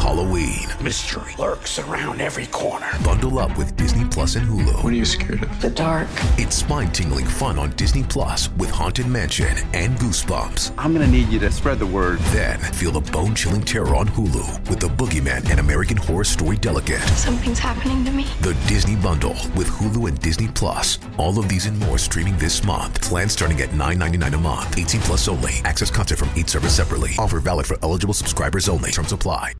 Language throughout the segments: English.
Halloween. Mystery lurks around every corner. Bundle up with Disney Plus and Hulu. What are you scared of? The dark. It's spine tingling fun on Disney Plus with Haunted Mansion and Goosebumps. I'm going to need you to spread the word. Then feel the bone chilling terror on Hulu with The Boogeyman and American Horror Story Delicate. Something's happening to me. The Disney Bundle with Hulu and Disney Plus. All of these and more streaming this month. Plans starting at $9.99 a month. 18 plus only. Access content from each service separately. Offer valid for eligible subscribers only. Terms apply.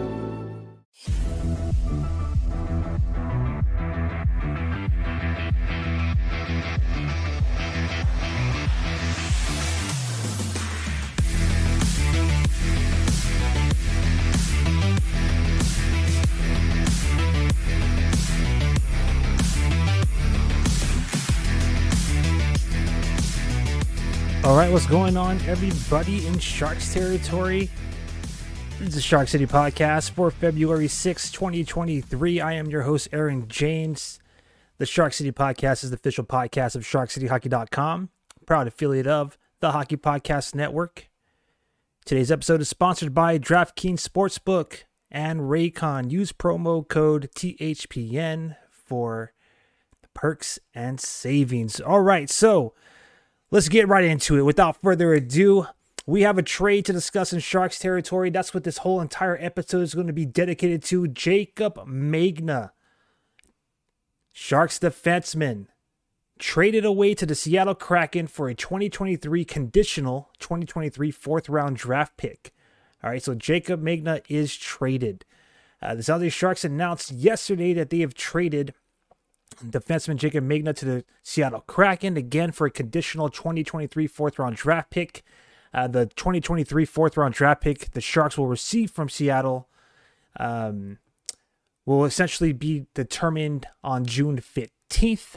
All right, what's going on, everybody in Sharks territory? This is the Shark City podcast for February 6, 2023. I am your host, Aaron James. The Shark City podcast is the official podcast of SharkCityHockey.com, proud affiliate of the Hockey Podcast Network. Today's episode is sponsored by DraftKings Sportsbook and Raycon. Use promo code THPN for perks and savings. All right, so let's get right into it. Without further ado, we have a trade to discuss in Sharks territory. That's what this whole entire episode is going to be dedicated to. Jaycob Megna, Sharks defenseman, traded away to the Seattle Kraken for a 2023 conditional 2023 fourth round draft pick. All right, so Jaycob Megna is traded. Uh, the San Jose Sharks announced yesterday that they have traded defenseman Jaycob Megna to the Seattle Kraken again for a conditional 2023 fourth round draft pick. Uh, the 2023 fourth round draft pick the Sharks will receive from Seattle um, will essentially be determined on June 15th.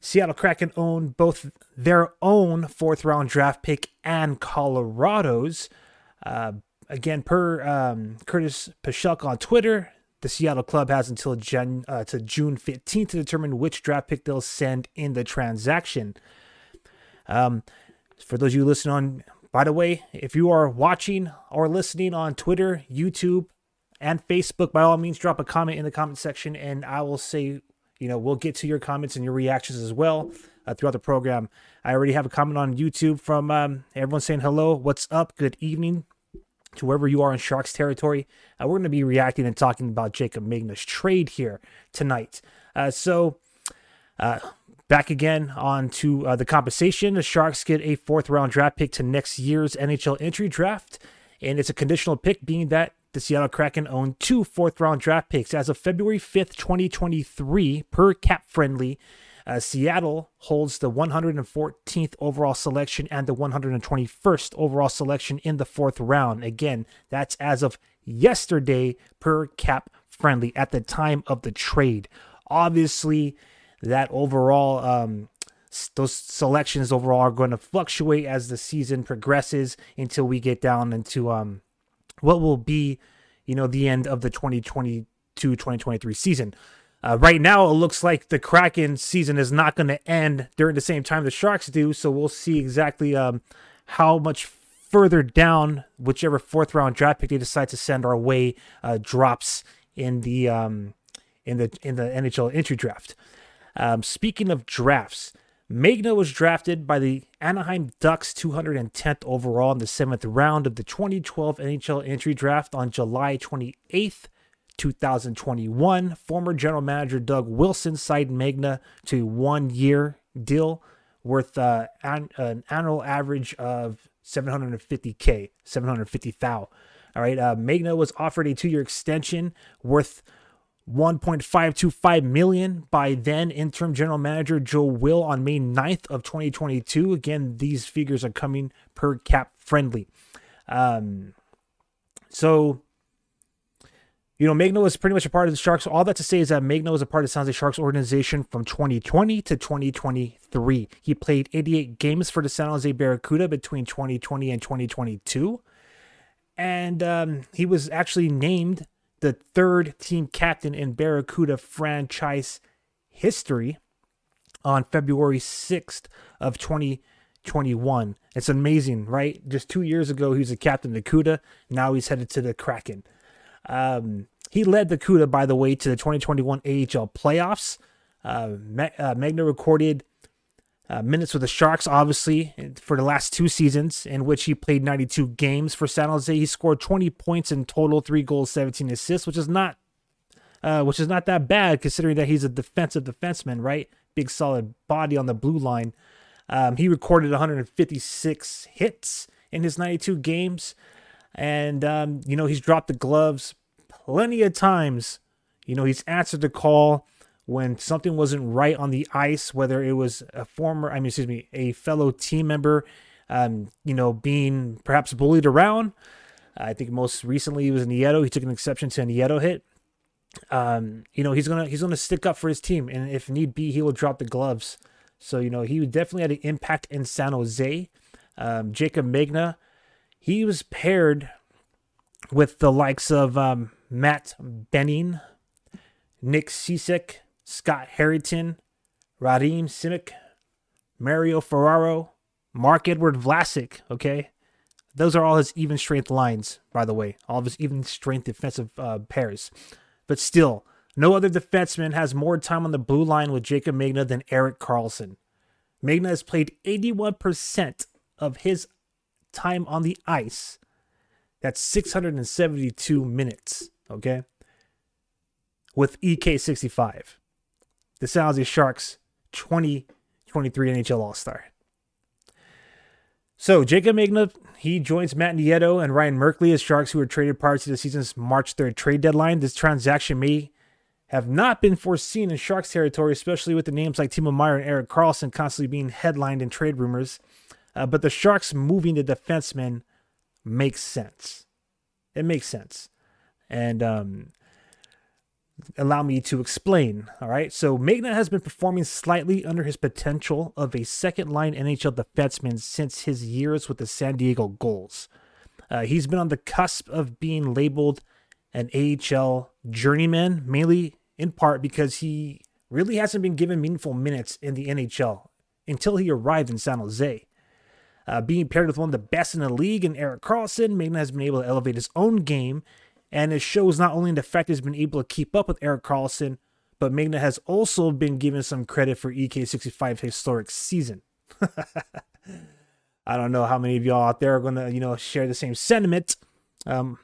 Seattle Kraken own both their own fourth round draft pick and Colorado's. Uh, again, per um, Curtis Pashelk on Twitter, the Seattle club has until uh, to June 15th to determine which draft pick they'll send in the transaction. Um, for those of you listening on, by the way, if you are watching or listening on Twitter, YouTube, and Facebook, by all means, drop a comment in the comment section, and I will say, you know, we'll get to your comments and your reactions as well uh, throughout the program. I already have a comment on YouTube from um, everyone saying hello, what's up, good evening to wherever you are in Sharks territory. Uh, we're going to be reacting and talking about Jaycob Megna's trade here tonight. Uh, so, uh, back again on to uh, the compensation. The Sharks get a fourth round draft pick to next year's NHL entry draft, and it's a conditional pick, being that the Seattle Kraken own two fourth round draft picks. As of February 5th, 2023, per cap friendly, uh, Seattle holds the 114th overall selection and the 121st overall selection in the fourth round. Again, that's as of yesterday per cap friendly at the time of the trade. Obviously, that overall um, those selections overall are going to fluctuate as the season progresses until we get down into um, what will be, you know, the end of the 2022-2023 season. Uh, right now, it looks like the Kraken season is not going to end during the same time the Sharks do. So we'll see exactly um, how much further down whichever fourth round draft pick they decide to send our way uh, drops in the um, in the in the NHL entry draft. Um, speaking of drafts, Megna was drafted by the Anaheim Ducks 210th overall in the seventh round of the 2012 NHL entry draft on July 28th. 2021. Former general manager Doug Wilson signed Megna to one year deal worth uh, an, an, annual average of 750K, 750,000. All right. Uh, Megna was offered a two year extension worth 1.525 million by then interim general manager Joe Will on May 9th of 2022. Again, these figures are coming per cap friendly. Um, so you know, Megna was pretty much a part of the Sharks. All that to say is that Megna was a part of the San Jose Sharks organization from 2020 to 2023. He played 88 games for the San Jose Barracuda between 2020 and 2022. And um, he was actually named the third team captain in Barracuda franchise history on February 6th of 2021. It's amazing, right? Just two years ago, he was a captain of the CUDA. Now he's headed to the Kraken. Um, he led the CUDA, by the way, to the 2021 AHL playoffs. Uh, uh, Megna recorded uh, minutes with the Sharks, obviously, for the last two seasons, in which he played 92 games for San Jose. He scored 20 points in total, three goals, 17 assists, which is not, uh, which is not that bad considering that he's a defensive defenseman, right? Big solid body on the blue line. Um, he recorded 156 hits in his 92 games, and um, you know he's dropped the gloves plenty of times. You know he's answered the call when something wasn't right on the ice, whether it was a former, I mean, excuse me, a fellow team member, um, you know, being perhaps bullied around. I think most recently he was Nieto. He took an exception to a Nieto hit. Um, you know, he's gonna he's gonna stick up for his team, and if need be, he will drop the gloves. So you know, he definitely had an impact in San Jose. Um, Jaycob Megna, he was paired with the likes of um, Matt Benning, Nick Cicek, Scott Harrington, Radim Simek, Mario Ferraro, Marc-Edouard Vlasic, okay? Those are all his even strength lines, by the way, all of his even strength defensive uh, pairs. But still, no other defenseman has more time on the blue line with Jaycob Megna than Erik Karlsson. Megna has played 81% of his time on the ice. That's 672 minutes, okay? With EK65 the San Jose Sharks 2023 NHL All Star. So Jaycob Megna, he joins Matt Nieto and Ryan Merkley as Sharks who were traded prior to the season's March 3rd trade deadline. This transaction may have not been foreseen in Sharks territory, especially with the names like Timo Meier and Erik Karlsson constantly being headlined in trade rumors. Uh, but the Sharks moving the defenseman makes sense. It makes sense. And um, allow me to explain. All right. So Megna has been performing slightly under his potential of a second line NHL defenseman since his years with the San Diego Gulls. Uh, he's been on the cusp of being labeled an AHL journeyman, mainly in part because he really hasn't been given meaningful minutes in the NHL until he arrived in San Jose. Uh, being paired with one of the best in the league and Erik Karlsson, Megna has been able to elevate his own game and it shows not only the fact he's been able to keep up with Erik Karlsson, but Megna has also been given some credit for EK65's historic season. I don't know how many of y'all out there are going to, you know, share the same sentiment. Um,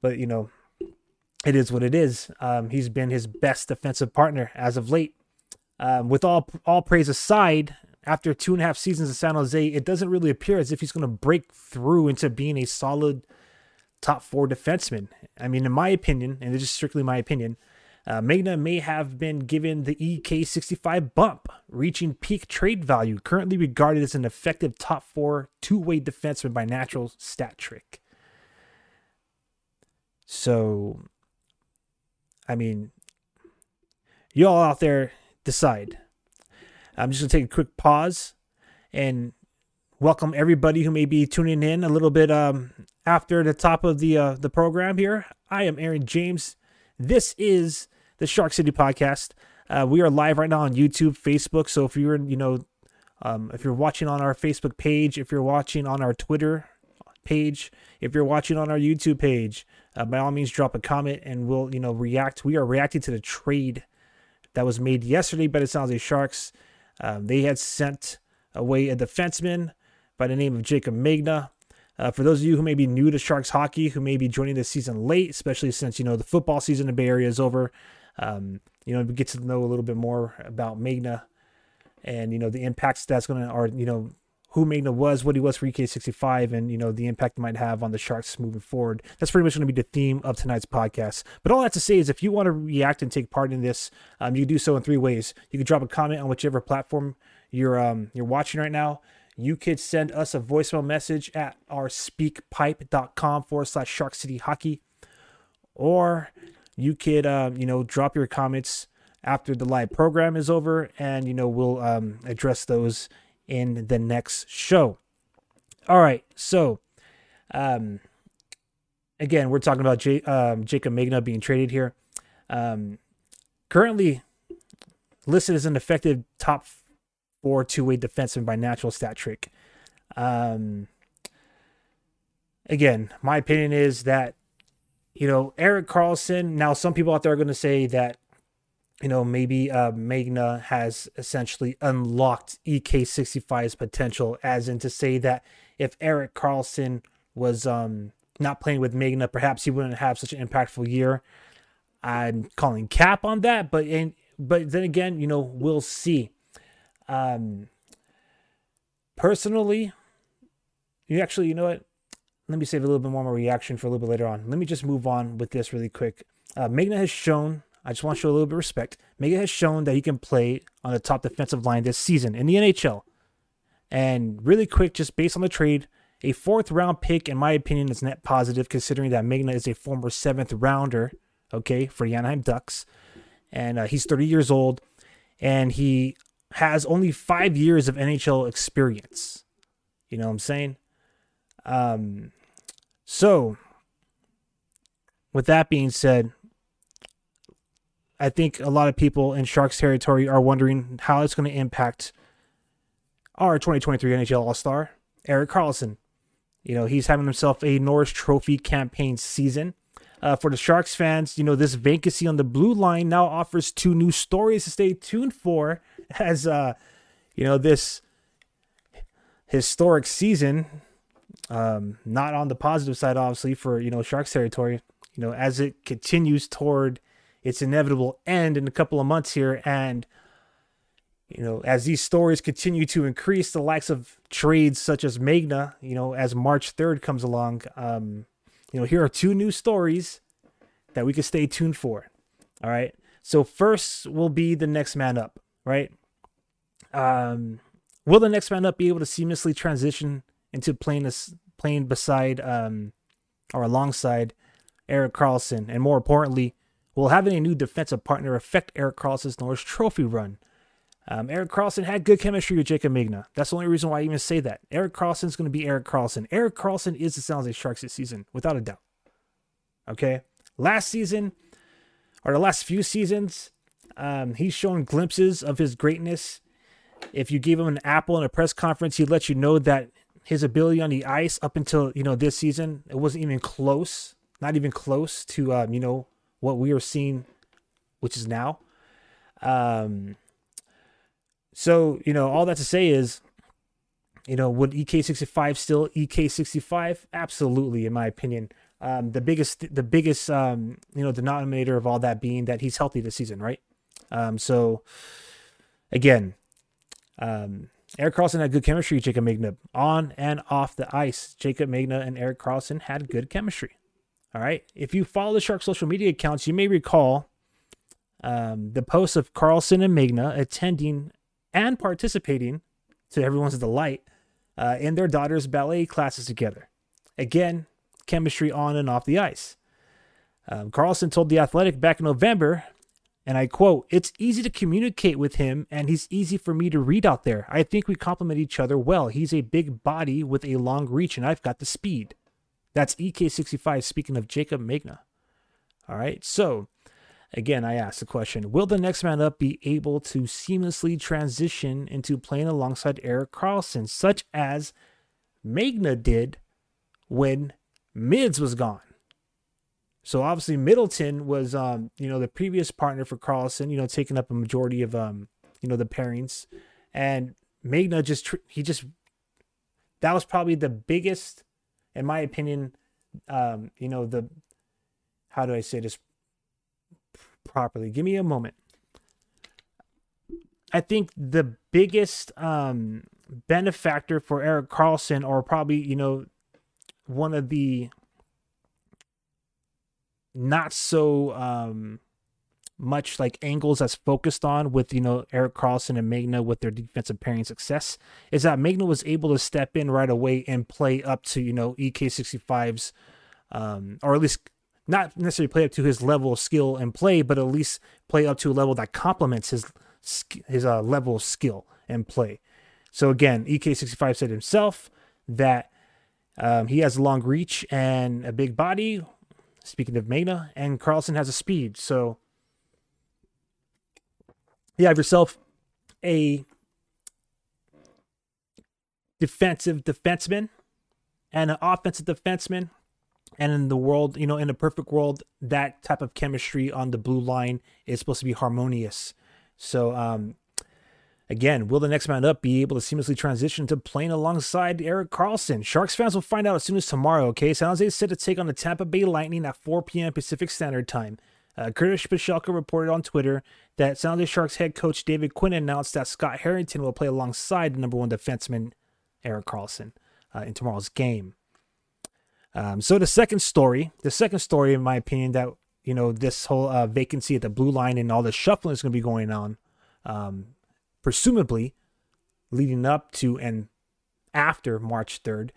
but, you know, it is what it is. Um, he's been his best defensive partner as of late. Um, with all all praise aside, after two and a half seasons in San Jose, it doesn't really appear as if he's going to break through into being a solid – top four defenseman. I mean, in my opinion, and this is strictly my opinion, uh, Megna may have been given the EK65 bump, reaching peak trade value, currently regarded as an effective top four two way defenseman by natural stat trick. So, I mean, you all out there decide. I'm just going to take a quick pause and welcome everybody who may be tuning in a little bit um, after the top of the uh, the program here. I am Aaron James. This is the Shark City podcast. Uh, we are live right now on YouTube, Facebook. So if you're you know um, if you're watching on our Facebook page, if you're watching on our Twitter page, if you're watching on our YouTube page, uh, by all means drop a comment and we'll you know react. We are reacting to the trade that was made yesterday by the San Jose Sharks. Um, they had sent away a defenseman by the name of Jaycob Megna. Uh, for those of you who may be new to Sharks hockey, who may be joining this season late, especially since you know the football season in the Bay Area is over, um, you know, get to know a little bit more about Megna, and you know the impacts that's going to, or you know, who Megna was, what he was for EK65, and you know the impact it might have on the Sharks moving forward. That's pretty much going to be the theme of tonight's podcast. But all that to say is, if you want to react and take part in this, um, you can do so in three ways. You can drop a comment on whichever platform you're um, you're watching right now you could send us a voicemail message at our speakpipe.com forward slash Shark City Hockey. Or you could, um, you know, drop your comments after the live program is over, and, you know, we'll um, address those in the next show. All right. So, um, again, we're talking about J- um, Jaycob Megna being traded here. Um, currently listed as an effective top four two way defenseman by Natural Stat Trick. Um, again, my opinion is that you know Erik Karlsson. Now, some people out there are going to say that you know maybe uh, Megna has essentially unlocked EK65's potential, as in to say that if Erik Karlsson was um, not playing with Megna, perhaps he wouldn't have such an impactful year. I'm calling cap on that, but in, but then again, you know, we'll see. Um, personally, you actually, you know what? Let me save a little bit more a reaction for a little bit later on. Let me just move on with this really quick. Uh, Megna has shown, I just want to show a little bit of respect. Megna has shown that he can play on the top defensive line this season in the NHL. And really quick, just based on the trade, a fourth round pick, in my opinion, is net positive considering that Megna is a former seventh rounder, okay, for the Anaheim Ducks. And uh, he's 30 years old and he has only five years of NHL experience. You know what I'm saying? Um, so, with that being said, I think a lot of people in Sharks territory are wondering how it's going to impact our 2023 NHL All Star, Erik Karlsson. You know, he's having himself a Norris Trophy campaign season. Uh, for the Sharks fans, you know, this vacancy on the blue line now offers two new stories to stay tuned for as, uh, you know, this historic season, um, not on the positive side, obviously, for, you know, Sharks territory, you know, as it continues toward its inevitable end in a couple of months here. And, you know, as these stories continue to increase, the likes of trades such as Megna, you know, as March 3rd comes along, um, you know, here are two new stories that we can stay tuned for. All right. So first will be the next man up, right? Um, will the next man up be able to seamlessly transition into playing this playing beside um or alongside Erik Karlsson? And more importantly, will having a new defensive partner affect Erik Karlsson's Norris Trophy run? Um, Erik Karlsson had good chemistry with Jaycob Megna. That's the only reason why I even say that. Erik Karlsson's going to be Erik Karlsson. Erik Karlsson is the San Jose Sharks this season, without a doubt. Okay? Last season, or the last few seasons, um, he's shown glimpses of his greatness. If you gave him an apple in a press conference, he'd let you know that his ability on the ice up until, you know, this season, it wasn't even close. Not even close to, um, you know, what we are seeing, which is now. Um, so, you know, all that to say is, you know, would EK65 still EK65? Absolutely, in my opinion. Um, the biggest, the biggest, um, you know, denominator of all that being that he's healthy this season, right? Um, so, again, um, Erik Karlsson had good chemistry with Jaycob Megna on and off the ice. Jaycob Megna and Erik Karlsson had good chemistry. All right. If you follow the Shark social media accounts, you may recall um, the posts of Karlsson and Megna attending and participating to everyone's delight uh, in their daughter's ballet classes together. Again, chemistry on and off the ice. Um, Karlsson told The Athletic back in November, and I quote, It's easy to communicate with him, and he's easy for me to read out there. I think we complement each other well. He's a big body with a long reach, and I've got the speed. That's EK65 speaking of Jaycob Megna. All right, so Again, I ask the question Will the next man up be able to seamlessly transition into playing alongside Erik Karlsson, such as Megna did when Mids was gone? So obviously Middleton was um, you know, the previous partner for Karlsson, you know, taking up a majority of um, you know, the pairings. And Megna just he just that was probably the biggest, in my opinion, um, you know, the how do I say this properly. Give me a moment. I think the biggest um, benefactor for Erik Karlsson or probably, you know, one of the not so um, much like angles that's focused on with, you know, Erik Karlsson and Megna with their defensive pairing success is that Megna was able to step in right away and play up to, you know, EK65's, um, or at least not necessarily play up to his level of skill and play, but at least play up to a level that complements his his uh, level of skill and play. So again, EK65 said himself that Um, he has long reach and a big body. Speaking of Megna, and Karlsson has a speed. So you have yourself a defensive defenseman and an offensive defenseman. And in the world, you know, in a perfect world, that type of chemistry on the blue line is supposed to be harmonious. So, um, again, will the next man up be able to seamlessly transition to playing alongside Erik Karlsson? Sharks fans will find out as soon as tomorrow, okay? San Jose is set to take on the Tampa Bay Lightning at 4 p.m. Pacific Standard Time. Uh, Curtis Pashelka reported on Twitter that San Jose Sharks head coach David Quinn announced that Scott Harrington will play alongside the number one defenseman, Erik Karlsson, uh, in tomorrow's game. Um, so the second story, the second story, in my opinion, that you know this whole uh, vacancy at the blue line and all the shuffling is going to be going on, um, presumably leading up to and after March third.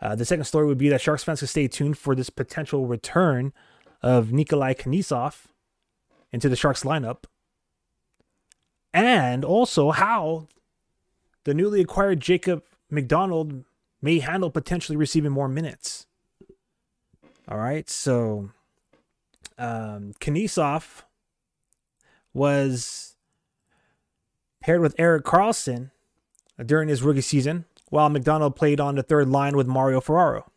Uh, the second story would be that Sharks fans can stay tuned for this potential return of Nikolai Knyzhov into the Sharks lineup, and also how the newly acquired Jacob MacDonald may handle potentially receiving more minutes. All right, so um, Knyzhov was paired with Erik Karlsson during his rookie season, while MacDonald played on the third line with Mario Ferraro.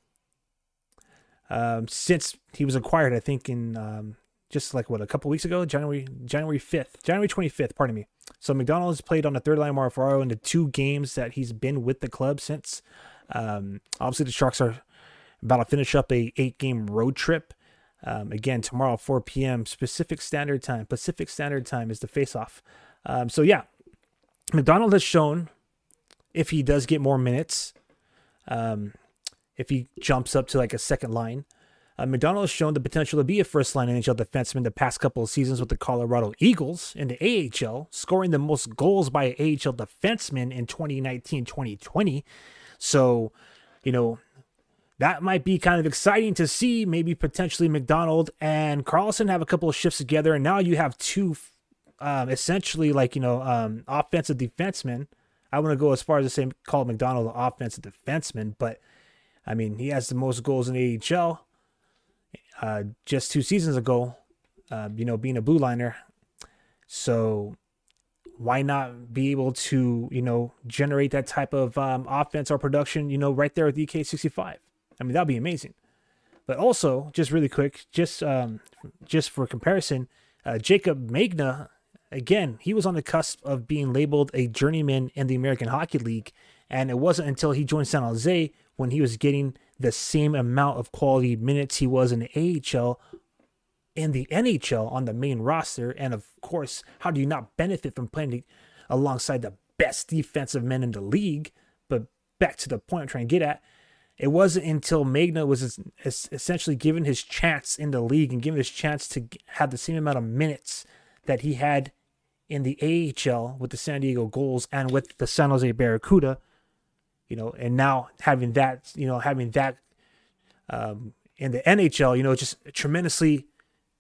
Um, since he was acquired, I think in um, just like what a couple weeks ago, January January fifth, January twenty fifth. Pardon me. So MacDonald has played on the third line Mario Ferraro in the two games that he's been with the club since. Um, obviously, the Sharks are about to finish up a eight game road trip. Um, again, tomorrow, 4 p.m. Pacific Standard Time. Pacific Standard Time is the face off. Um, so, yeah, MacDonald has shown if he does get more minutes, um, if he jumps up to like a second line, uh, MacDonald has shown the potential to be a first line NHL defenseman the past couple of seasons with the Colorado Eagles in the AHL, scoring the most goals by an AHL defenseman in 2019 2020. So, you know, that might be kind of exciting to see. Maybe potentially MacDonald and Karlsson have a couple of shifts together, and now you have two, um, essentially like you know, um, offensive defensemen. I want to go as far as to say call MacDonald an offensive defenseman, but I mean he has the most goals in the AHL. Uh, just two seasons ago, uh, you know, being a blue liner. So why not be able to, you know, generate that type of um, offense or production, you know, right there with EK65? I mean, that'd be amazing. But also, just really quick, just um, just for comparison, uh, Jaycob Megna, again, he was on the cusp of being labeled a journeyman in the American Hockey League, and it wasn't until he joined San Jose when he was getting the same amount of quality minutes he was in the AHL in the NHL on the main roster. And of course, how do you not benefit from playing alongside the best defensive men in the league? But back to the point I'm trying to get at, it wasn't until Megna was essentially given his chance in the league and given his chance to have the same amount of minutes that he had in the AHL with the San Diego Gulls and with the San Jose Barracuda, you know, and now having that, you know, having that um, in the NHL, you know, just tremendously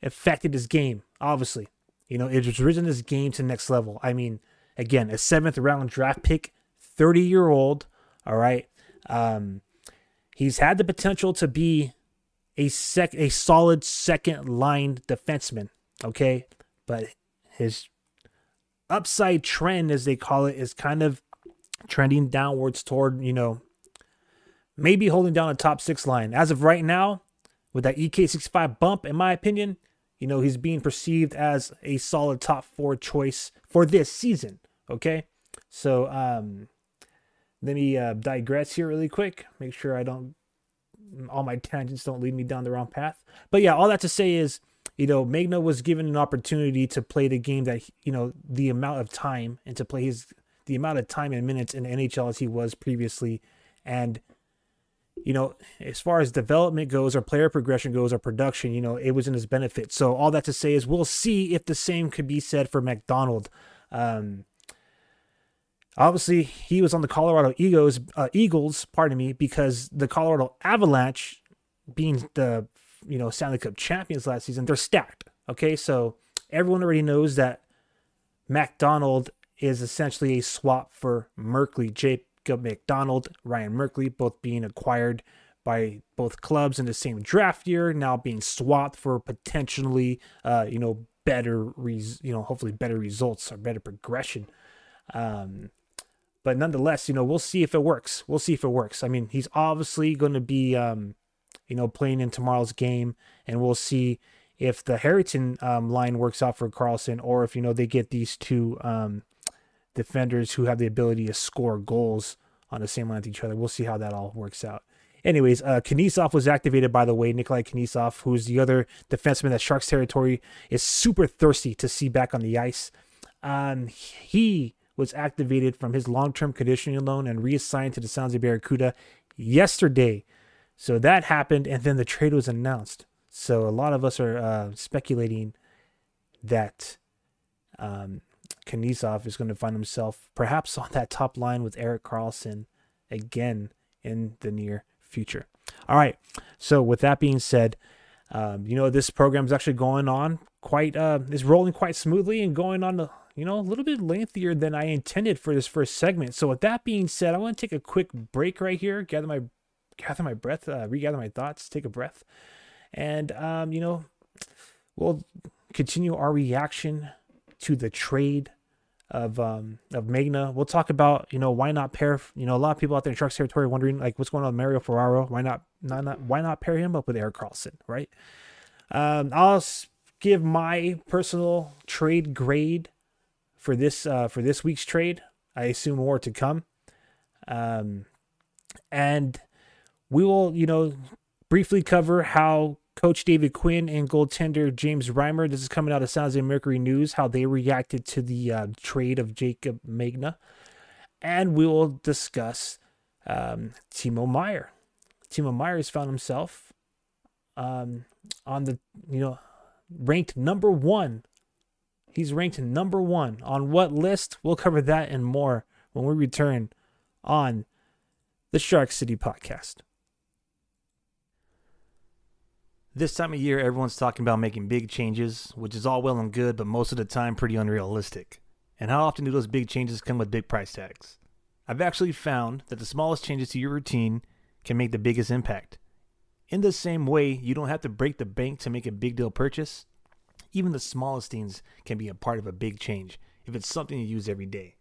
affected his game. Obviously, you know, it has risen his game to next level. I mean, again, a seventh round draft pick, thirty year old. All right. Um, He's had the potential to be a sec a solid second line defenseman, okay? But his upside trend as they call it is kind of trending downwards toward, you know, maybe holding down a top 6 line. As of right now, with that EK65 bump in my opinion, you know, he's being perceived as a solid top 4 choice for this season, okay? So, um let me uh, digress here really quick. Make sure I don't all my tangents don't lead me down the wrong path. But yeah, all that to say is, you know, Megna was given an opportunity to play the game that you know the amount of time and to play his the amount of time and minutes in NHL as he was previously, and you know, as far as development goes, or player progression goes, or production, you know, it was in his benefit. So all that to say is, we'll see if the same could be said for MacDonald. Um, Obviously, he was on the Colorado Eagles, uh, Eagles, pardon me, because the Colorado Avalanche, being the you know Stanley Cup champions last season, they're stacked. Okay, so everyone already knows that MacDonald is essentially a swap for Merkley. Jacob MacDonald, Ryan Merkley, both being acquired by both clubs in the same draft year, now being swapped for potentially, uh, you know, better, res- you know, hopefully better results or better progression. Um, but nonetheless, you know, we'll see if it works. We'll see if it works. I mean, he's obviously going to be, um, you know, playing in tomorrow's game, and we'll see if the Harrington um, line works out for Karlsson, or if you know they get these two um, defenders who have the ability to score goals on the same line with each other. We'll see how that all works out. Anyways, uh, was activated, by the way. Nikolai Knyzhov, who's the other defenseman that Sharks territory is super thirsty to see back on the ice. Um, he was activated from his long-term conditioning loan and reassigned to the Jose Barracuda yesterday. So that happened, and then the trade was announced. So a lot of us are uh, speculating that um, is going to find himself perhaps on that top line with Erik Karlsson again in the near future. All right. So with that being said, um, you know this program is actually going on quite uh, is rolling quite smoothly and going on a, you know a little bit lengthier than I intended for this first segment. So with that being said, I want to take a quick break right here, gather my gather my breath, uh, regather my thoughts, take a breath, and um, you know we'll continue our reaction to the trade of um of Megna. We'll talk about you know why not pair you know a lot of people out there in Sharks territory wondering like what's going on with Mario Ferraro. Why not not, not why not pair him up with Erik Karlsson, right? Um, I'll give my personal trade grade for this uh, for this week's trade. I assume more to come. Um, and we will you know briefly cover how Coach David Quinn and goaltender James Reimer. This is coming out of San Jose Mercury News, how they reacted to the uh, trade of Jaycob Megna. And we will discuss um, Timo Meier. Timo Meier has found himself um, on the, you know, ranked number one. He's ranked number one. On what list? We'll cover that and more when we return on the Shark City podcast. This time of year, everyone's talking about making big changes, which is all well and good, but most of the time pretty unrealistic. And how often do those big changes come with big price tags? I've actually found that the smallest changes to your routine can make the biggest impact. In the same way, you don't have to break the bank to make a big deal purchase. Even the smallest things can be a part of a big change if it's something you use every day,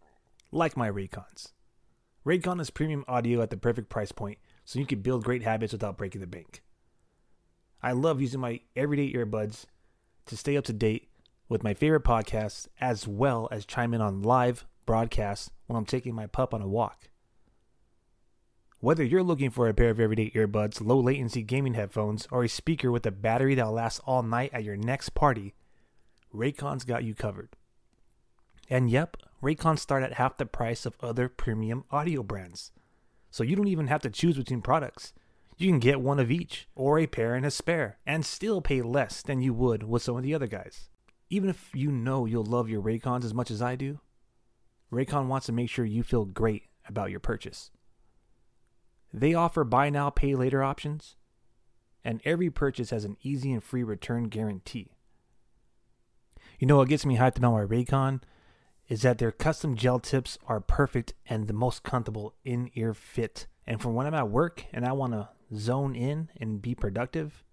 like my Raycons. Raycon is premium audio at the perfect price point, so you can build great habits without breaking the bank. I love using my everyday earbuds to stay up to date with my favorite podcasts as well as chime in on live broadcasts when I'm taking my pup on a walk. Whether you're looking for a pair of everyday earbuds, low latency gaming headphones, or a speaker with a battery that'll last all night at your next party, Raycon's got you covered. And yep, Raycons start at half the price of other premium audio brands. So you don't even have to choose between products. You can get one of each, or a pair and a spare, and still pay less than you would with some of the other guys. Even if you know you'll love your Raycons as much as I do, Raycon wants to make sure you feel great about your purchase. They offer buy now, pay later options, and every purchase has an easy and free return guarantee. You know what gets me hyped about my Raycon is that their custom gel tips are perfect and the most comfortable in ear fit. And for when I'm at work and I want to zone in and be productive,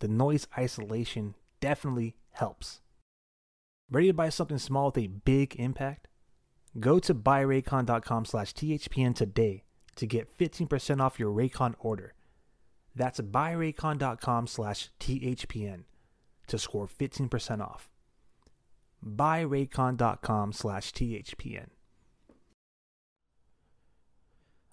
the noise isolation definitely helps. Ready to buy something small with a big impact? Go to buyraycon.com slash THPN today to get 15% off your Raycon order. That's buyraycon.com slash THPN to score 15% off. Buyraycon.com slash THPN.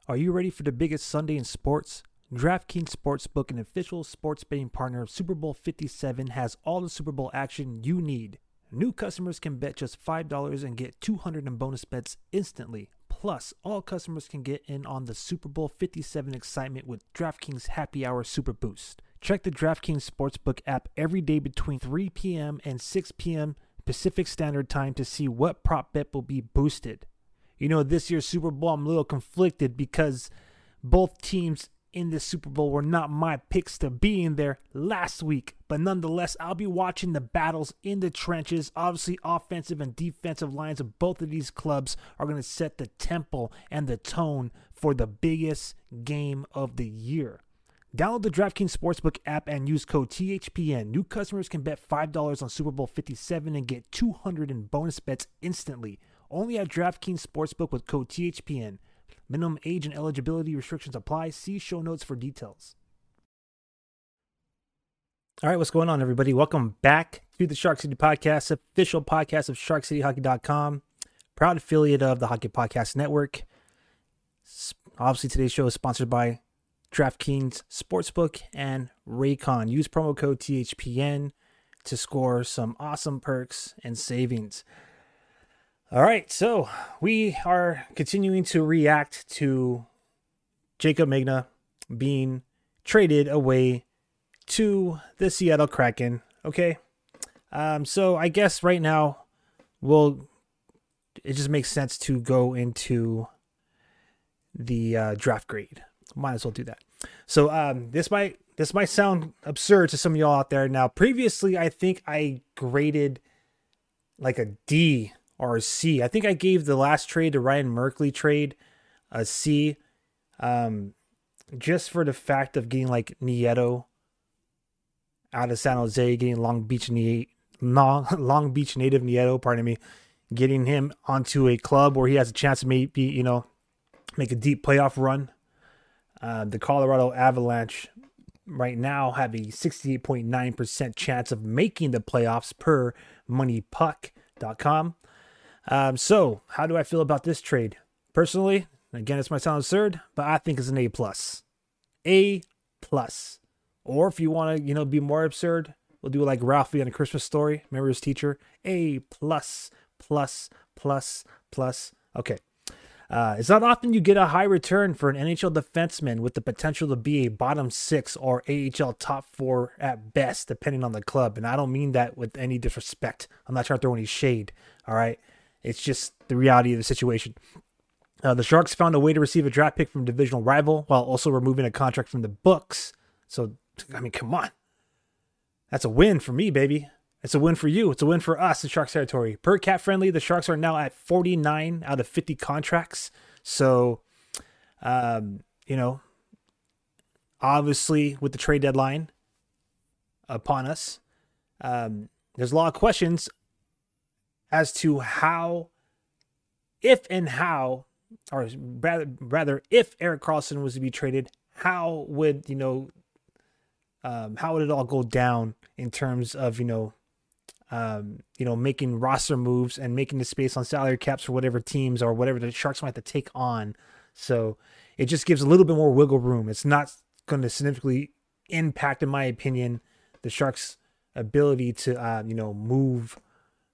Are you ready for the biggest Sunday in sports? DraftKings Sportsbook, an official sports betting partner of Super Bowl 57, has all the Super Bowl action you need. New customers can bet just $5 and get 200 in bonus bets instantly. Plus, all customers can get in on the Super Bowl 57 excitement with DraftKings Happy Hour Super Boost. Check the DraftKings Sportsbook app every day between 3 p.m. and 6 p.m. Pacific Standard Time to see what prop bet will be boosted. You know, this year's Super Bowl, I'm a little conflicted because both teams in the Super Bowl were not my picks to be in there last week. But nonetheless, I'll be watching the battles in the trenches. Obviously, offensive and defensive lines of both of these clubs are going to set the tempo and the tone for the biggest game of the year. Download the DraftKings Sportsbook app and use code THPN. New customers can bet $5 on Super Bowl 57 and get 200 in bonus bets instantly. Only at DraftKings Sportsbook with code THPN. Minimum age and eligibility restrictions apply. See show notes for details. All right, what's going on, everybody? Welcome back to the Shark City Podcast, official podcast of SharkCityHockey.com, proud affiliate of the Hockey Podcast Network. Obviously, today's show is sponsored by DraftKings Sportsbook, and Raycon. Use promo code THPN to score some awesome perks and savings. All right, so we are continuing to react to Jaycob Megna being traded away to the Seattle Kraken. Okay, um, so I guess right now we'll it just makes sense to go into the uh, draft grade might as well do that. So um, this might this might sound absurd to some of y'all out there. Now, previously, I think I graded like a D or a C. I think I gave the last trade, the Ryan Merkley trade, a C, um, just for the fact of getting like Nieto out of San Jose, getting Long Beach Long, Long Beach native Nieto, pardon me, getting him onto a club where he has a chance to maybe you know make a deep playoff run uh, the Colorado Avalanche right now have a 68.9% chance of making the playoffs per moneypuck.com. Um, so, how do I feel about this trade? Personally, again, this might sound absurd, but I think it's an A plus. A plus. Or if you want to, you know, be more absurd, we'll do like Ralphie on a Christmas story. Remember his teacher? A plus, plus, plus, plus. Okay. Uh, it's not often you get a high return for an NHL defenseman with the potential to be a bottom six or AHL top four at best, depending on the club. And I don't mean that with any disrespect. I'm not trying to throw any shade. All right. It's just the reality of the situation. Uh, the Sharks found a way to receive a draft pick from divisional rival while also removing a contract from the books. So, I mean, come on. That's a win for me, baby. It's a win for you. It's a win for us in Sharks territory. Per cap friendly, the Sharks are now at 49 out of 50 contracts. So, um, you know, obviously with the trade deadline upon us, um, there's a lot of questions as to how, if and how, or rather, rather, if Erik Karlsson was to be traded, how would you know, um, how would it all go down in terms of you know um, you know, making roster moves and making the space on salary caps for whatever teams or whatever the Sharks might have to take on. So it just gives a little bit more wiggle room. It's not going to significantly impact, in my opinion, the Sharks' ability to, uh, you know, move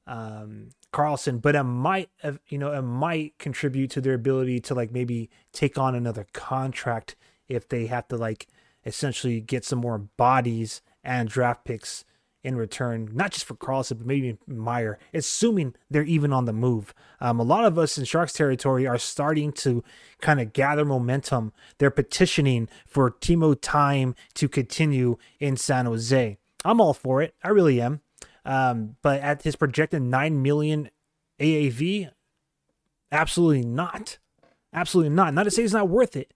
um, Karlsson, but it might, you know, it might contribute to their ability to like maybe take on another contract if they have to like essentially get some more bodies and draft picks in return, not just for Karlsson, but maybe Meier, assuming they're even on the move. Um, a lot of us in Sharks territory are starting to kind of gather momentum. They're petitioning for Timo Time to continue in San Jose. I'm all for it. I really am. Um, but at his projected 9 million AAV, absolutely not. Absolutely not. Not to say he's not worth it.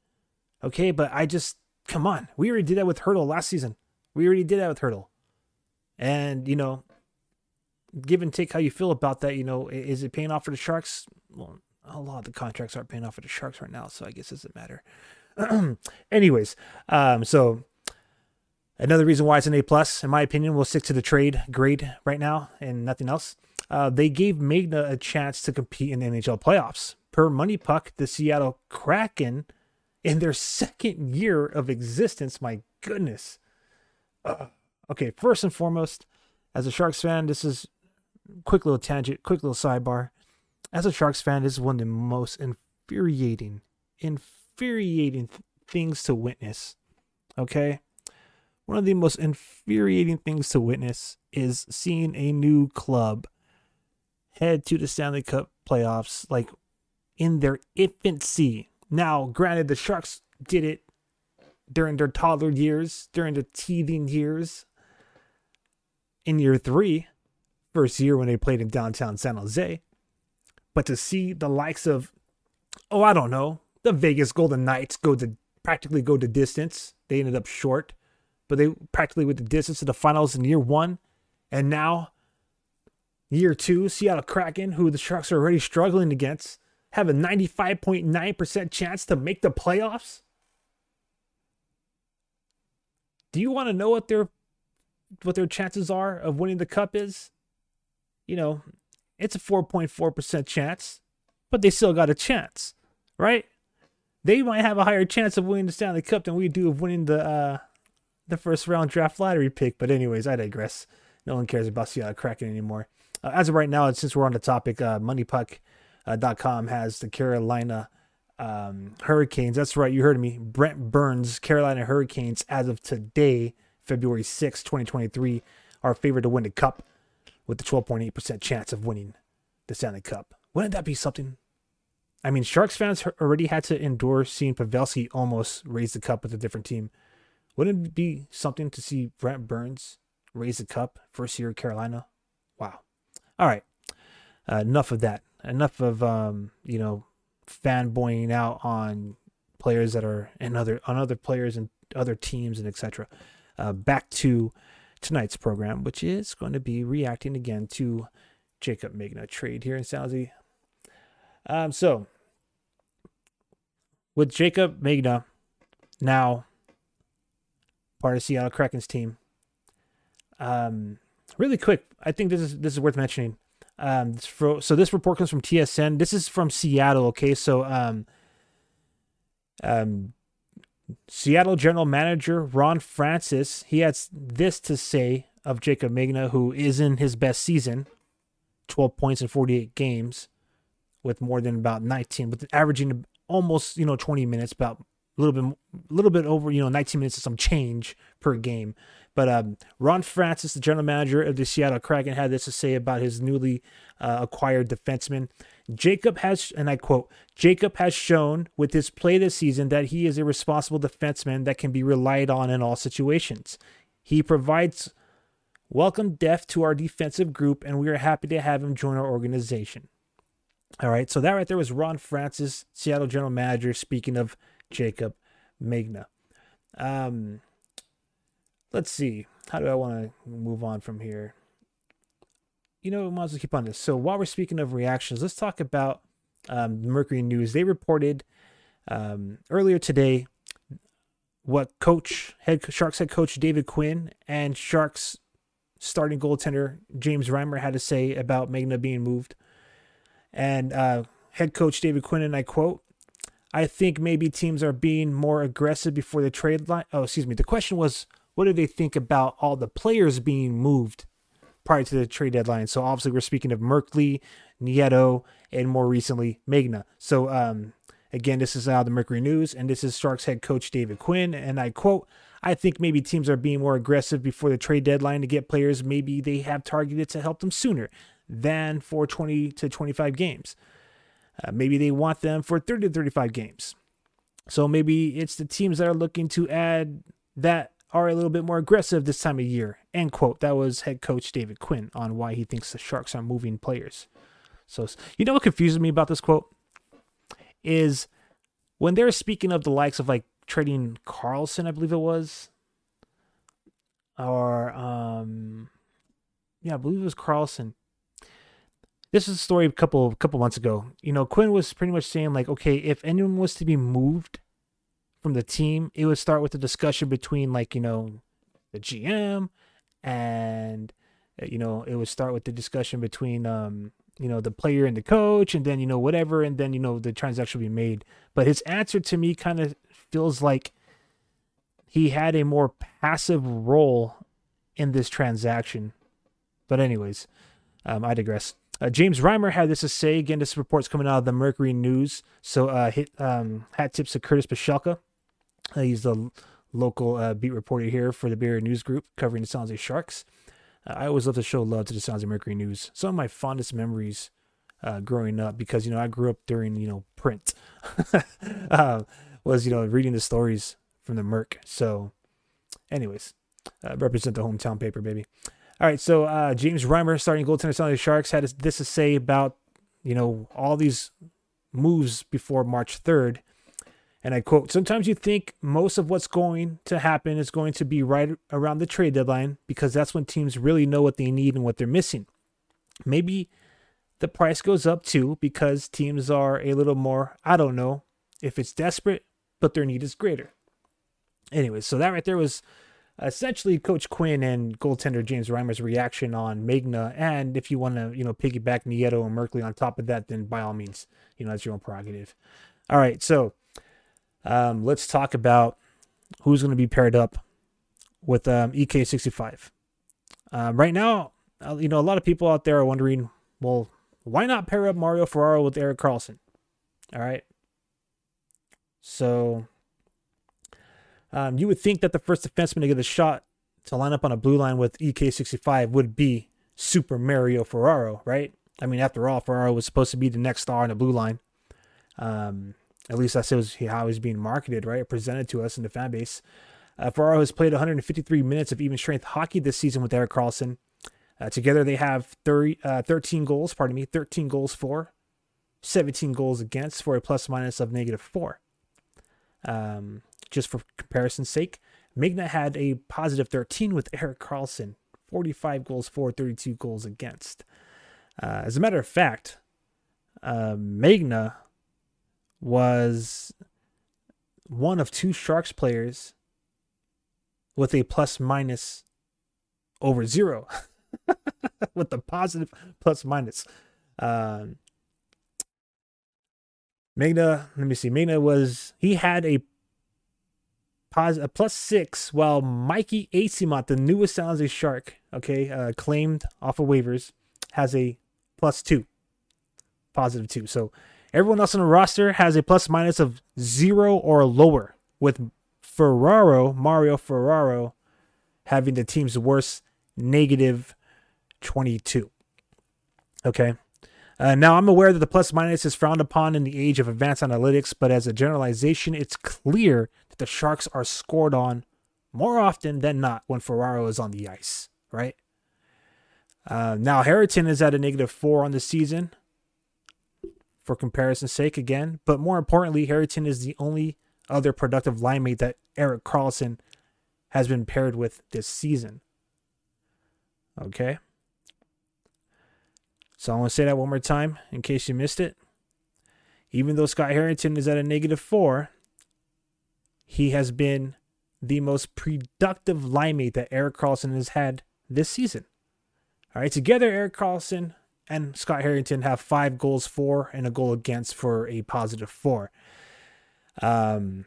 Okay, but I just, come on. We already did that with Hertl last season. We already did that with Hertl. And, you know, give and take how you feel about that. You know, is it paying off for the Sharks? Well, a lot of the contracts aren't paying off for the Sharks right now, so I guess it doesn't matter. Anyways, um, so another reason why it's an A plus, in my opinion, we'll stick to the trade grade right now and nothing else. Uh, they gave Megna a chance to compete in the NHL playoffs. Per Money Puck, the Seattle Kraken, in their second year of existence, my goodness, uh, Okay, first and foremost, as a Sharks fan, this is quick little tangent, quick little sidebar. As a Sharks fan, this is one of the most infuriating, infuriating th- things to witness. Okay? One of the most infuriating things to witness is seeing a new club head to the Stanley Cup playoffs like in their infancy. Now, granted, the Sharks did it during their toddler years, during the teething years in year three, first year when they played in downtown San Jose. But to see the likes of, oh, I don't know, the Vegas Golden Knights go to practically go to distance They ended up short, but they practically with the distance to the finals in year one. And now, year two, Seattle Kraken, who the Sharks are already struggling against, have a 95.9% chance to make the playoffs. Do you want to know what their what their chances are of winning the cup is? You know, it's a 4.4% chance, but they still got a chance, right? They might have a higher chance of winning the Stanley Cup than we do of winning the uh, the first round draft lottery pick. But anyways, I digress. No one cares about Seattle Kraken anymore. Uh, as of right now, since we're on the topic, uh, MoneyPuck.com uh, has the Carolina um, Hurricanes. That's right, you heard me. Brent Burns, Carolina Hurricanes, as of today, February 6, 2023, are favored to win the cup with the 12.8% chance of winning the Stanley Cup. Wouldn't that be something? I mean, Sharks fans already had to endure seeing Pavelski almost raise the cup with a different team. Wouldn't it be something to see Brent Burns raise the cup first year at Carolina? Wow. All right. Uh, enough of that. Enough of um, you know fanboying out on players that are and other on other players and other teams and etc. Uh, back to tonight's program, which is going to be reacting again to Jaycob Megna trade here in Saudi. Um, so with Jaycob Megna now part of Seattle Kraken's team. Um, really quick, I think this is this is worth mentioning. Um, for, so this report comes from TSN. This is from Seattle. Okay, so um, um, Seattle general manager Ron Francis he has this to say of Jaycob Megna, who is in his best season, 12 points in 48 games, with more than about 19, with averaging almost you know 20 minutes, about little bit, a little bit over you know 19 minutes of some change per game. But um, Ron Francis, the general manager of the Seattle Kraken, had this to say about his newly uh, acquired defenseman. Jaycob has, and I quote, Jaycob has shown with his play this season that he is a responsible defenseman that can be relied on in all situations. He provides welcome depth to our defensive group, and we are happy to have him join our organization. All right, so that right there was Ron Francis, Seattle general manager, speaking of Jaycob Megna. Um, let's see. How do I want to move on from here? You know, we might as well keep on this. So while we're speaking of reactions, let's talk about um, Mercury News. They reported um, earlier today what coach head Sharks head coach David Quinn and Sharks starting goaltender James Reimer had to say about Megna being moved. And uh, head coach David Quinn and I quote, I think maybe teams are being more aggressive before the trade line. Oh, excuse me. The question was what do they think about all the players being moved prior to the trade deadline? So obviously we're speaking of Merkley, Nieto, and more recently Megna. So um, again, this is of the Mercury News, and this is Sharks head coach David Quinn, and I quote. I think maybe teams are being more aggressive before the trade deadline to get players maybe they have targeted to help them sooner than for 20 to 25 games. Uh, maybe they want them for 30 to 35 games. So maybe it's the teams that are looking to add that are a little bit more aggressive this time of year. End quote. That was head coach David Quinn on why he thinks the Sharks are moving players. So, you know what confuses me about this quote? Is when they're speaking of the likes of like trading Karlsson, I believe it was, or, um, yeah, I believe it was Karlsson. This is a story a couple couple months ago. You know, Quinn was pretty much saying like, okay, if anyone was to be moved from the team, it would start with a discussion between like, you know, the GM and uh, you know, it would start with the discussion between um, you know, the player and the coach and then, you know, whatever and then, you know, the transaction be made. But his answer to me kind of feels like he had a more passive role in this transaction. But anyways, um, I digress. Uh, James Reimer had this to say. Again, this report's coming out of the Mercury News. So uh, hit, um, hat tips to Curtis Pashelka. Uh, he's the local uh, beat reporter here for the Bay Area News Group covering the San Jose Sharks. Uh, I always love to show love to the San Jose Mercury News. Some of my fondest memories uh, growing up, because you know I grew up during you know print, was you know reading the stories from the Merc. So, anyways, represent the hometown paper, baby. All right, so uh, James Reimer, starting goaltender, San the Sharks, had this to say about you know all these moves before March third And I quote, sometimes you think most of what's going to happen is going to be right around the trade deadline because that's when teams really know what they need and what they're missing. Maybe the price goes up too because teams are a little more, I don't know if it's desperate, but their need is greater. Anyway, so that right there was essentially Coach Quinn and goaltender James Reimer's reaction on Megna. And if you want to, you know, piggyback Nieto and Merkley on top of that, then by all means, you know, that's your own prerogative. All right, so um, let's talk about who's going to be paired up with um, EK65. Um, right now, uh, you know, a lot of people out there are wondering, well, why not pair up Mario Ferraro with Erik Karlsson? All right. So um, you would think that the first defenseman to get a shot to line up on a blue line with EK65 would be Super Mario Ferraro, right? I mean, after all, Ferraro was supposed to be the next star on the blue line. Um, at least that's how he's being marketed, right? Presented to us in the fan base. Uh, Ferraro has played 153 minutes of even strength hockey this season with Erik Karlsson. Uh, together, they have 30, uh, 13 goals, pardon me, 13 goals for, 17 goals against for a plus minus of negative four. Um, just for comparison's sake, Megna had a positive 13 with Erik Karlsson, 45 goals for, 32 goals against. Uh, as a matter of fact, uh, Megna was one of two Sharks players with a plus minus over zero, with the positive plus minus. Um, Megna, let me see. Megna was he had a a plus six, while Mikey Eyssimont, the newest San Jose Shark, okay, uh, claimed off of waivers, has a plus two, positive two. So everyone else on the roster has a plus minus of zero or lower, with Ferraro, Mario Ferraro, having the team's worst negative 22. Okay. Uh, now, I'm aware that the plus minus is frowned upon in the age of advanced analytics, but as a generalization, it's clear the Sharks are scored on more often than not when Ferraro is on the ice, right? Uh, now, Harrington is at a negative four on the season, for comparison's sake, again. But more importantly, Harrington is the only other productive line mate that Erik Karlsson has been paired with this season. Okay. So I want to say that one more time in case you missed it. Even though Scott Harrington is at a negative four, he has been the most productive line mate that Erik Karlsson has had this season. All right, together, Erik Karlsson and Scott Harrington have five goals for and a goal against for a positive four. Um,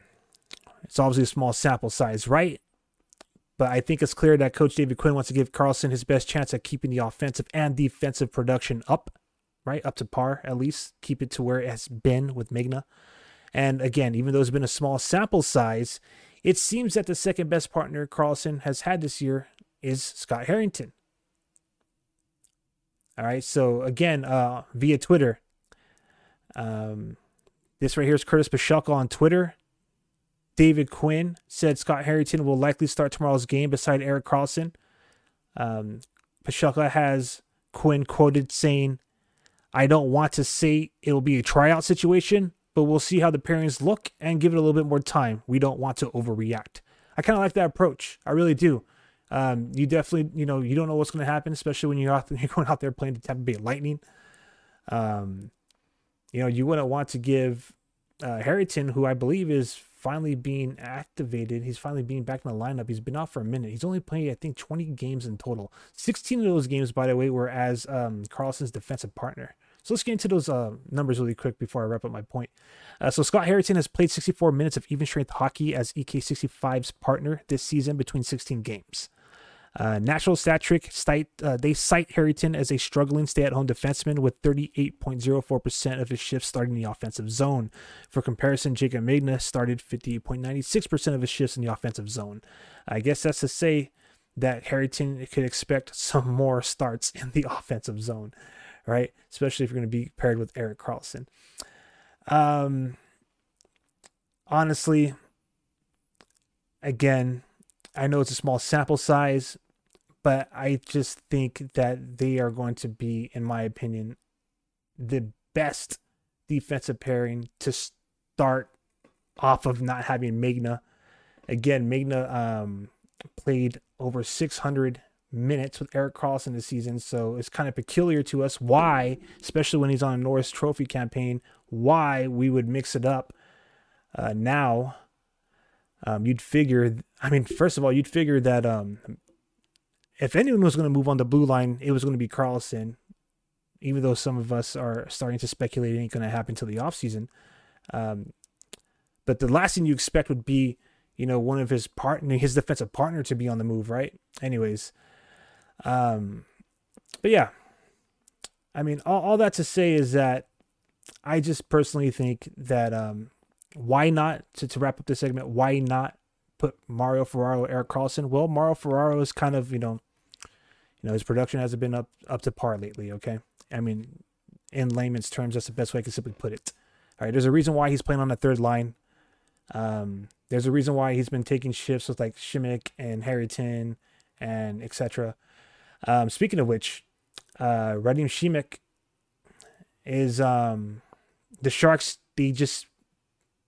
it's obviously a small sample size, right? But I think it's clear that Coach David Quinn wants to give Karlsson his best chance at keeping the offensive and defensive production up, right? Up to par, at least. Keep it to where it has been with Megna. And again, even though it's been a small sample size, it seems that the second best partner Karlsson has had this year is Scott Harrington. All right. So again, uh, via Twitter, um, this right here is Curtis Pashelka on Twitter. David Quinn said Scott Harrington will likely start tomorrow's game beside Erik Karlsson. Um, Pashelka has Quinn quoted saying, I don't want to say it'll be a tryout situation, but we'll see how the pairings look and give it a little bit more time. We don't want to overreact. I kind of like that approach. I really do. Um, you definitely, you know, you don't know what's going to happen, especially when you're, out, you're going out there playing the Tampa Bay Lightning. Um, you know, you wouldn't want to give uh, Harrington, who I believe is finally being activated. He's finally being back in the lineup. He's been out for a minute. He's only played, I think, 20 games in total. 16 of those games, by the way, were as um, Karlsson's defensive partner. So let's get into those uh, numbers really quick before I wrap up my point. Uh, so Scott Harrington has played 64 minutes of even strength hockey as EK65's partner this season between 16 games. Uh, Natural Stat Trick cite, uh, they cite Harrington as a struggling stay-at-home defenseman with 38.04% of his shifts starting in the offensive zone. For comparison, Jaycob Megna started 58.96% of his shifts in the offensive zone. I guess that's to say that Harrington could expect some more starts in the offensive zone, right? Especially if you're going to be paired with Erik Karlsson. Um, honestly, again, I know it's a small sample size, but I just think that they are going to be, in my opinion, the best defensive pairing to start off of not having Megna. Again, Megna um, played over 600 minutes with Erik Karlsson this season, so it's kind of peculiar to us why, especially when he's on a Norris Trophy campaign, why we would mix it up uh, now. Um, you'd figure, I mean, first of all, you'd figure that um, if anyone was going to move on the blue line, it was going to be Karlsson, even though some of us are starting to speculate it ain't going to happen until the offseason. Um, but the last thing you expect would be, you know, one of his partner, his defensive partner to be on the move, right? Anyways, um, but yeah, I mean, all, all that to say is that I just personally think that um, why not to, to wrap up this segment? Why not put Mario Ferraro, Erik Karlsson? Well, Mario Ferraro is kind of you know, you know, his production hasn't been up up to par lately. Okay, I mean, in layman's terms, that's the best way I can simply put it. All right, there's a reason why he's playing on the third line. Um, there's a reason why he's been taking shifts with like Simek and Harrington and etc. Um, speaking of which, uh, Radim Simek is um, the Sharks. They just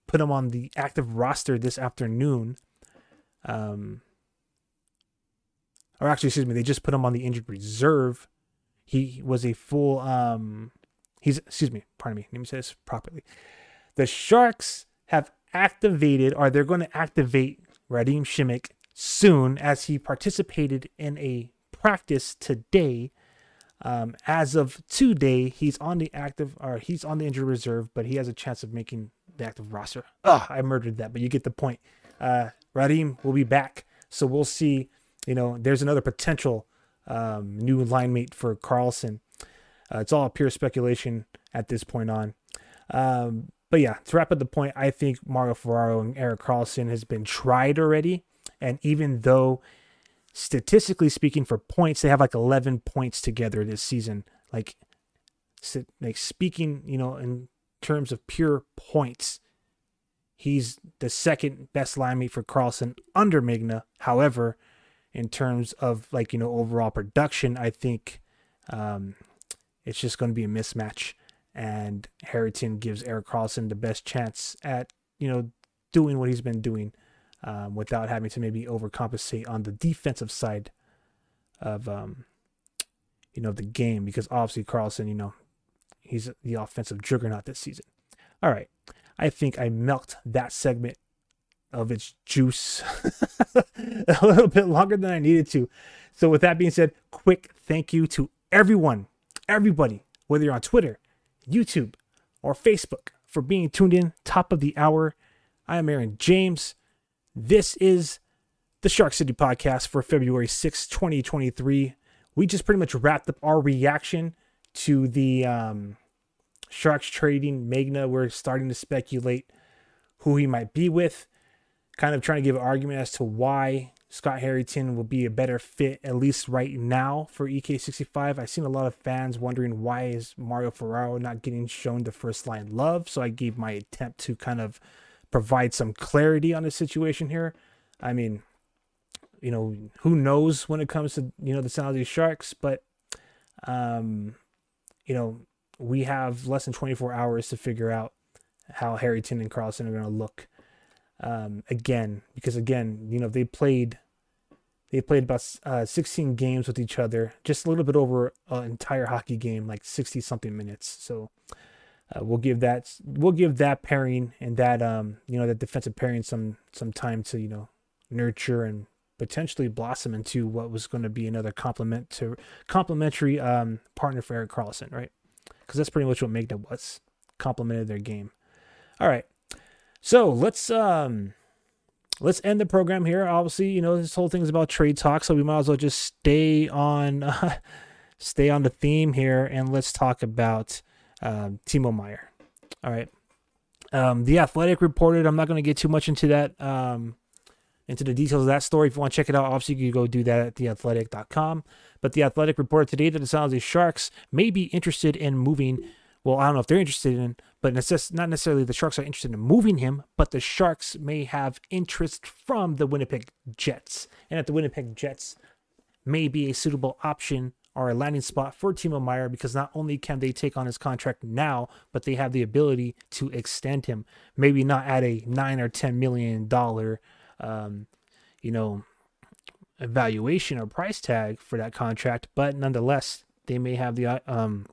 put him on the active roster this afternoon. Um, or actually, excuse me, they just put him on the injured reserve. He was a full. Um, he's excuse me, pardon me. Let me say this properly. The Sharks have activated, or they're going to activate Radim Simek soon, as he participated in a practice today. Um, as of today, he's on the active, or he's on the injured reserve, but he has a chance of making the active roster. Ugh, I murdered that, but you get the point. Uh, Radim will be back, so we'll see. You know, there's another potential um, new line mate for Karlsson. Uh, it's all pure speculation at this point on. Um, but yeah, to wrap up the point, I think Mario Ferraro and Erik Karlsson has been tried already. And even though statistically speaking, for points, they have like 11 points together this season. Like, like speaking, you know, in terms of pure points, he's the second best line mate for Karlsson under Megna. However, in terms of like you know overall production, I think um, it's just going to be a mismatch, and Harrington gives Erik Karlsson the best chance at you know doing what he's been doing um, without having to maybe overcompensate on the defensive side of um, you know the game because obviously Karlsson, you know, he's the offensive juggernaut this season. All right, I think I milked that segment of its juice a little bit longer than I needed to. So with that being said, quick thank you to everyone, everybody, whether you're on Twitter, YouTube, or Facebook, for being tuned in. Top of the hour. I am Aaron James. This is the Shark City podcast for February 6, 2023. We just pretty much wrapped up our reaction to the um, Sharks trading Megna. We're starting to speculate who he might be with, kind of trying to give an argument as to why Scott Harrington will be a better fit, at least right now, for EK65. I've seen a lot of fans wondering why is Mario Ferraro not getting shown the first line love. So I gave my attempt to kind of provide some clarity on the situation here. I mean, you know, who knows when it comes to, you know, the San Jose Sharks, but, um, you know, we have less than 24 hours to figure out how Harrington and Karlsson are going to look um, again, because again, you know, they played, they played about uh, 16 games with each other, just a little bit over an entire hockey game, like 60 something minutes. So, uh, we'll give that we'll give that pairing and that um you know that defensive pairing some some time to you know nurture and potentially blossom into what was going to be another complement to complementary um partner for Erik Karlsson, right? Because that's pretty much what Megna was complemented their game. All right, so let's um let's end the program here. Obviously, you know this whole thing is about trade talk, so we might as well just stay on uh, stay on the theme here and let's talk about um, Timo Meier. All right. Um, the Athletic reported. I'm not going to get too much into that, um, into the details of that story. If you want to check it out, obviously you can go do that at theathletic.com. But the Athletic reported today that the San Jose Sharks may be interested in moving. Well, I don't know if they're interested in, but not necessarily the Sharks are interested in moving him, but the Sharks may have interest from the Winnipeg Jets, and that the Winnipeg Jets may be a suitable option are a landing spot for Timo Meier because not only can they take on his contract now, but they have the ability to extend him. Maybe not at a nine or ten million dollar, um, you know, evaluation or price tag for that contract, but nonetheless, they may have the uh, um,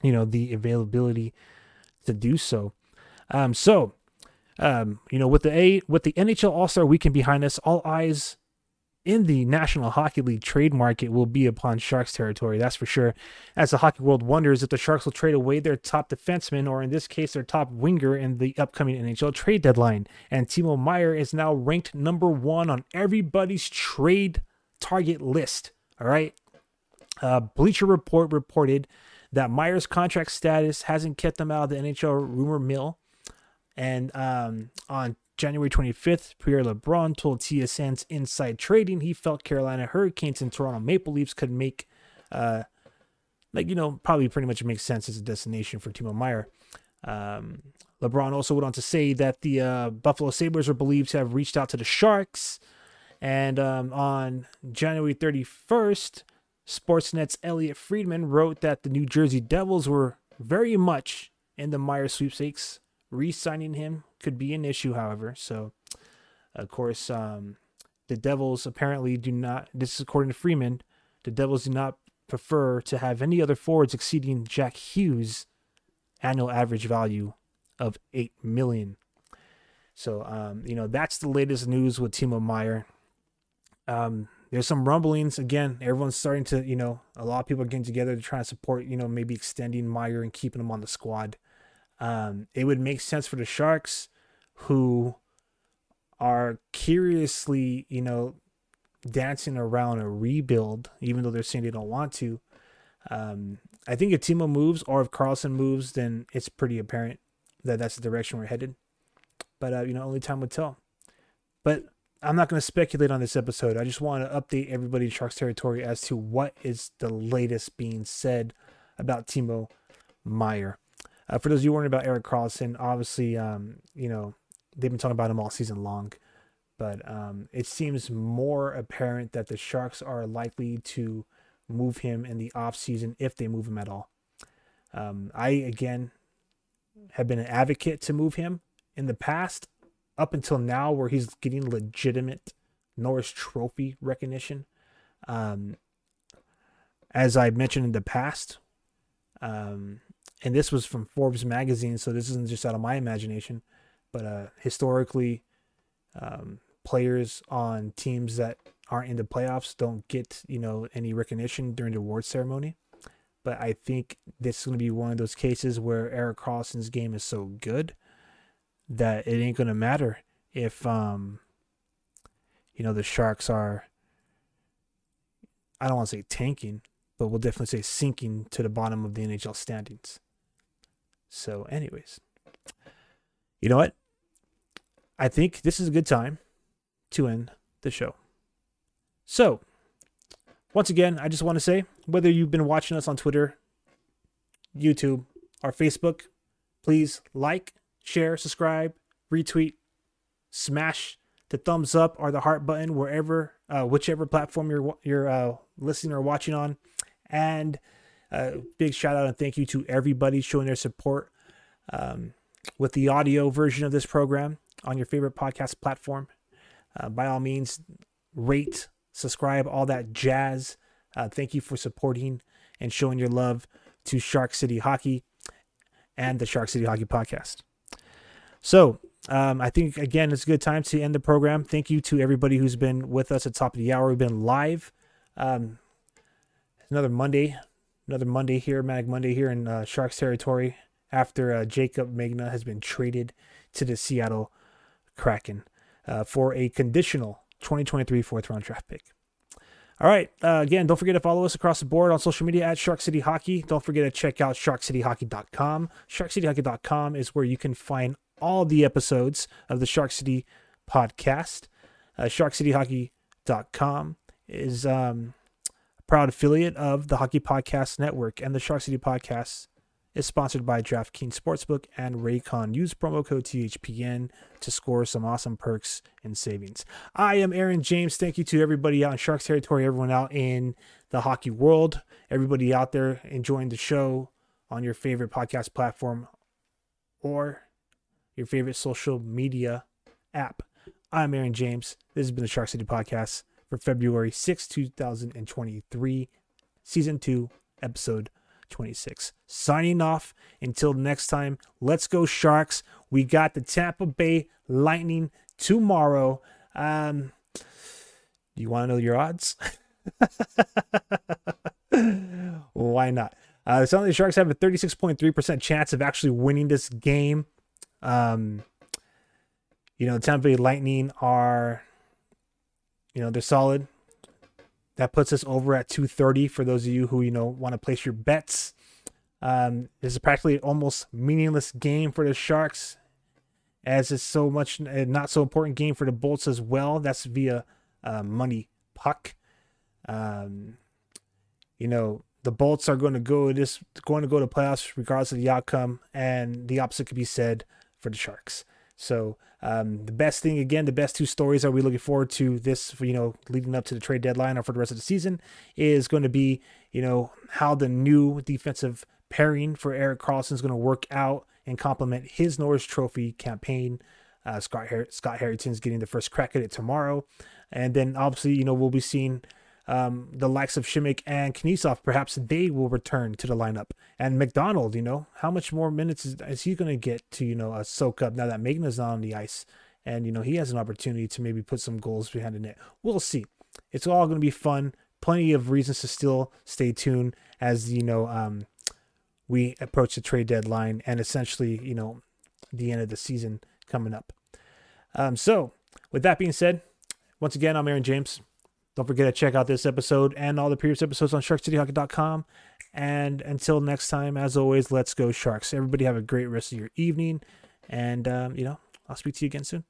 you know, the availability to do so. Um, so, um, you know, with the A with the NHL All Star Weekend behind us, all eyes in the National Hockey League trade market will be upon Sharks territory, that's for sure. As the hockey world wonders if the Sharks will trade away their top defenseman, or in this case, their top winger in the upcoming NHL trade deadline. And Timo Meier is now ranked number one on everybody's trade target list. All right. Uh, Bleacher Report reported that Meier's contract status hasn't kept him out of the NHL rumor mill. And um, on January 25th, Pierre LeBrun told TSN's Inside Trading he felt Carolina Hurricanes and Toronto Maple Leafs could make, uh, like, you know, probably pretty much makes sense as a destination for Timo Meier. Um, LeBrun also went on to say that the uh, Buffalo Sabres are believed to have reached out to the Sharks. And um, on January 31st, Sportsnet's Elliotte Friedman wrote that the New Jersey Devils were very much in the Meier sweepstakes. Re signing him could be an issue, however. So, of course, um, the Devils apparently do not, this is according to Friedman, the Devils do not prefer to have any other forwards exceeding Jack Hughes' annual average value of 8 million. So, um, you know, that's the latest news with Timo Meier. Um, there's some rumblings again. Everyone's starting to, you know, a lot of people are getting together to try to support, you know, maybe extending Meier and keeping him on the squad. Um, it would make sense for the Sharks, who are curiously, you know, dancing around a rebuild, even though they're saying they don't want to. Um, I think if Timo moves or if Karlsson moves, then it's pretty apparent that that's the direction we're headed. But uh, you know, only time would tell. But I'm not going to speculate on this episode. I just want to update everybody in Sharks territory as to what is the latest being said about Timo Meier. Uh, for those of you wondering about Erik Karlsson, obviously, um, you know, they've been talking about him all season long, but um, it seems more apparent that the Sharks are likely to move him in the offseason if they move him at all. Um, I, again, have been an advocate to move him in the past up until now where he's getting legitimate Norris Trophy recognition. Um, as I mentioned in the past, um, and this was from Forbes magazine, so this isn't just out of my imagination, but uh, historically, um, players on teams that aren't in the playoffs don't get you know any recognition during the award ceremony. But I think this is going to be one of those cases where Erik Karlsson's game is so good that it ain't gonna matter if um you know the Sharks are I don't want to say tanking, but we'll definitely say sinking to the bottom of the NHL standings. So, anyways, you know what? I think this is a good time to end the show. So, once again, I just want to say whether you've been watching us on Twitter, YouTube, or Facebook, please like, share, subscribe, retweet, smash the thumbs up or the heart button wherever, uh, whichever platform you're you're uh, listening or watching on. And uh, big shout out and thank you to everybody showing their support um, with the audio version of this program on your favorite podcast platform. Uh, by all means, rate, subscribe, all that jazz. Uh, thank you for supporting and showing your love to Shark City Hockey and the Shark City Hockey Podcast. So um, I think again it's a good time to end the program. Thank you to everybody who's been with us at top of the hour. We've been live. Um, another Monday, another Monday here, Mag Monday here in uh, Sharks territory after uh, Jaycob Megna has been traded to the Seattle Kraken uh, for a conditional 2023 fourth round draft pick. All right. Uh, again, don't forget to follow us across the board on social media at Shark City Hockey. Don't forget to check out sharkcityhockey.com. Sharkcityhockey.com is where you can find all the episodes of the Shark City podcast. Uh, SharkCityHockey.com is um, a proud affiliate of the Hockey Podcast Network and the Shark City Podcast is sponsored by DraftKings Sportsbook and Raycon. Use promo code THPN to score some awesome perks and savings. I am Aaron James. Thank you to everybody out in Sharks territory, everyone out in the hockey world, everybody out there enjoying the show on your favorite podcast platform or your favorite social media app. I'm Aaron James. This has been the Shark City Podcast for February 6, 2023, Season 2, Episode 26. Signing off. Until next time, let's go, Sharks. We got the Tampa Bay Lightning tomorrow. Um, do you want to know your odds? Why not? Uh, some of the Sharks have a 36.3% chance of actually winning this game. Um, you know, the Tampa Bay Lightning are, you know, they're solid. That puts us over at 230 for those of you who, you know, want to place your bets. Um, this is practically almost meaningless game for the Sharks, as it's so much a not so important game for the Bolts as well. That's via uh, money puck. Um, you know, the Bolts are going to go this going to go to playoffs regardless of the outcome, and the opposite could be said for the Sharks. So um, the best thing again, the best two stories are we looking forward to this, you know, leading up to the trade deadline or for the rest of the season is going to be, you know, how the new defensive pairing for Erik Karlsson is going to work out and complement his Norris Trophy campaign. Uh, Scott Har- Scott Harrington's getting the first crack at it tomorrow, and then obviously, you know, we'll be seeing um, the likes of Simek and Knyazev, perhaps they will return to the lineup. And MacDonald, you know, how much more minutes is, is he going to get to, you know, uh, soak up now that Megna's not on the ice? And, you know, he has an opportunity to maybe put some goals behind the net. We'll see. It's all going to be fun. Plenty of reasons to still stay tuned as, you know, um, we approach the trade deadline and essentially, you know, the end of the season coming up. Um, so, with that being said, once again, I'm Aaron James. Don't forget to check out this episode and all the previous episodes on SharkCityHockey.com. And until next time, as always, let's go Sharks. Everybody have a great rest of your evening. And, um, you know, I'll speak to you again soon.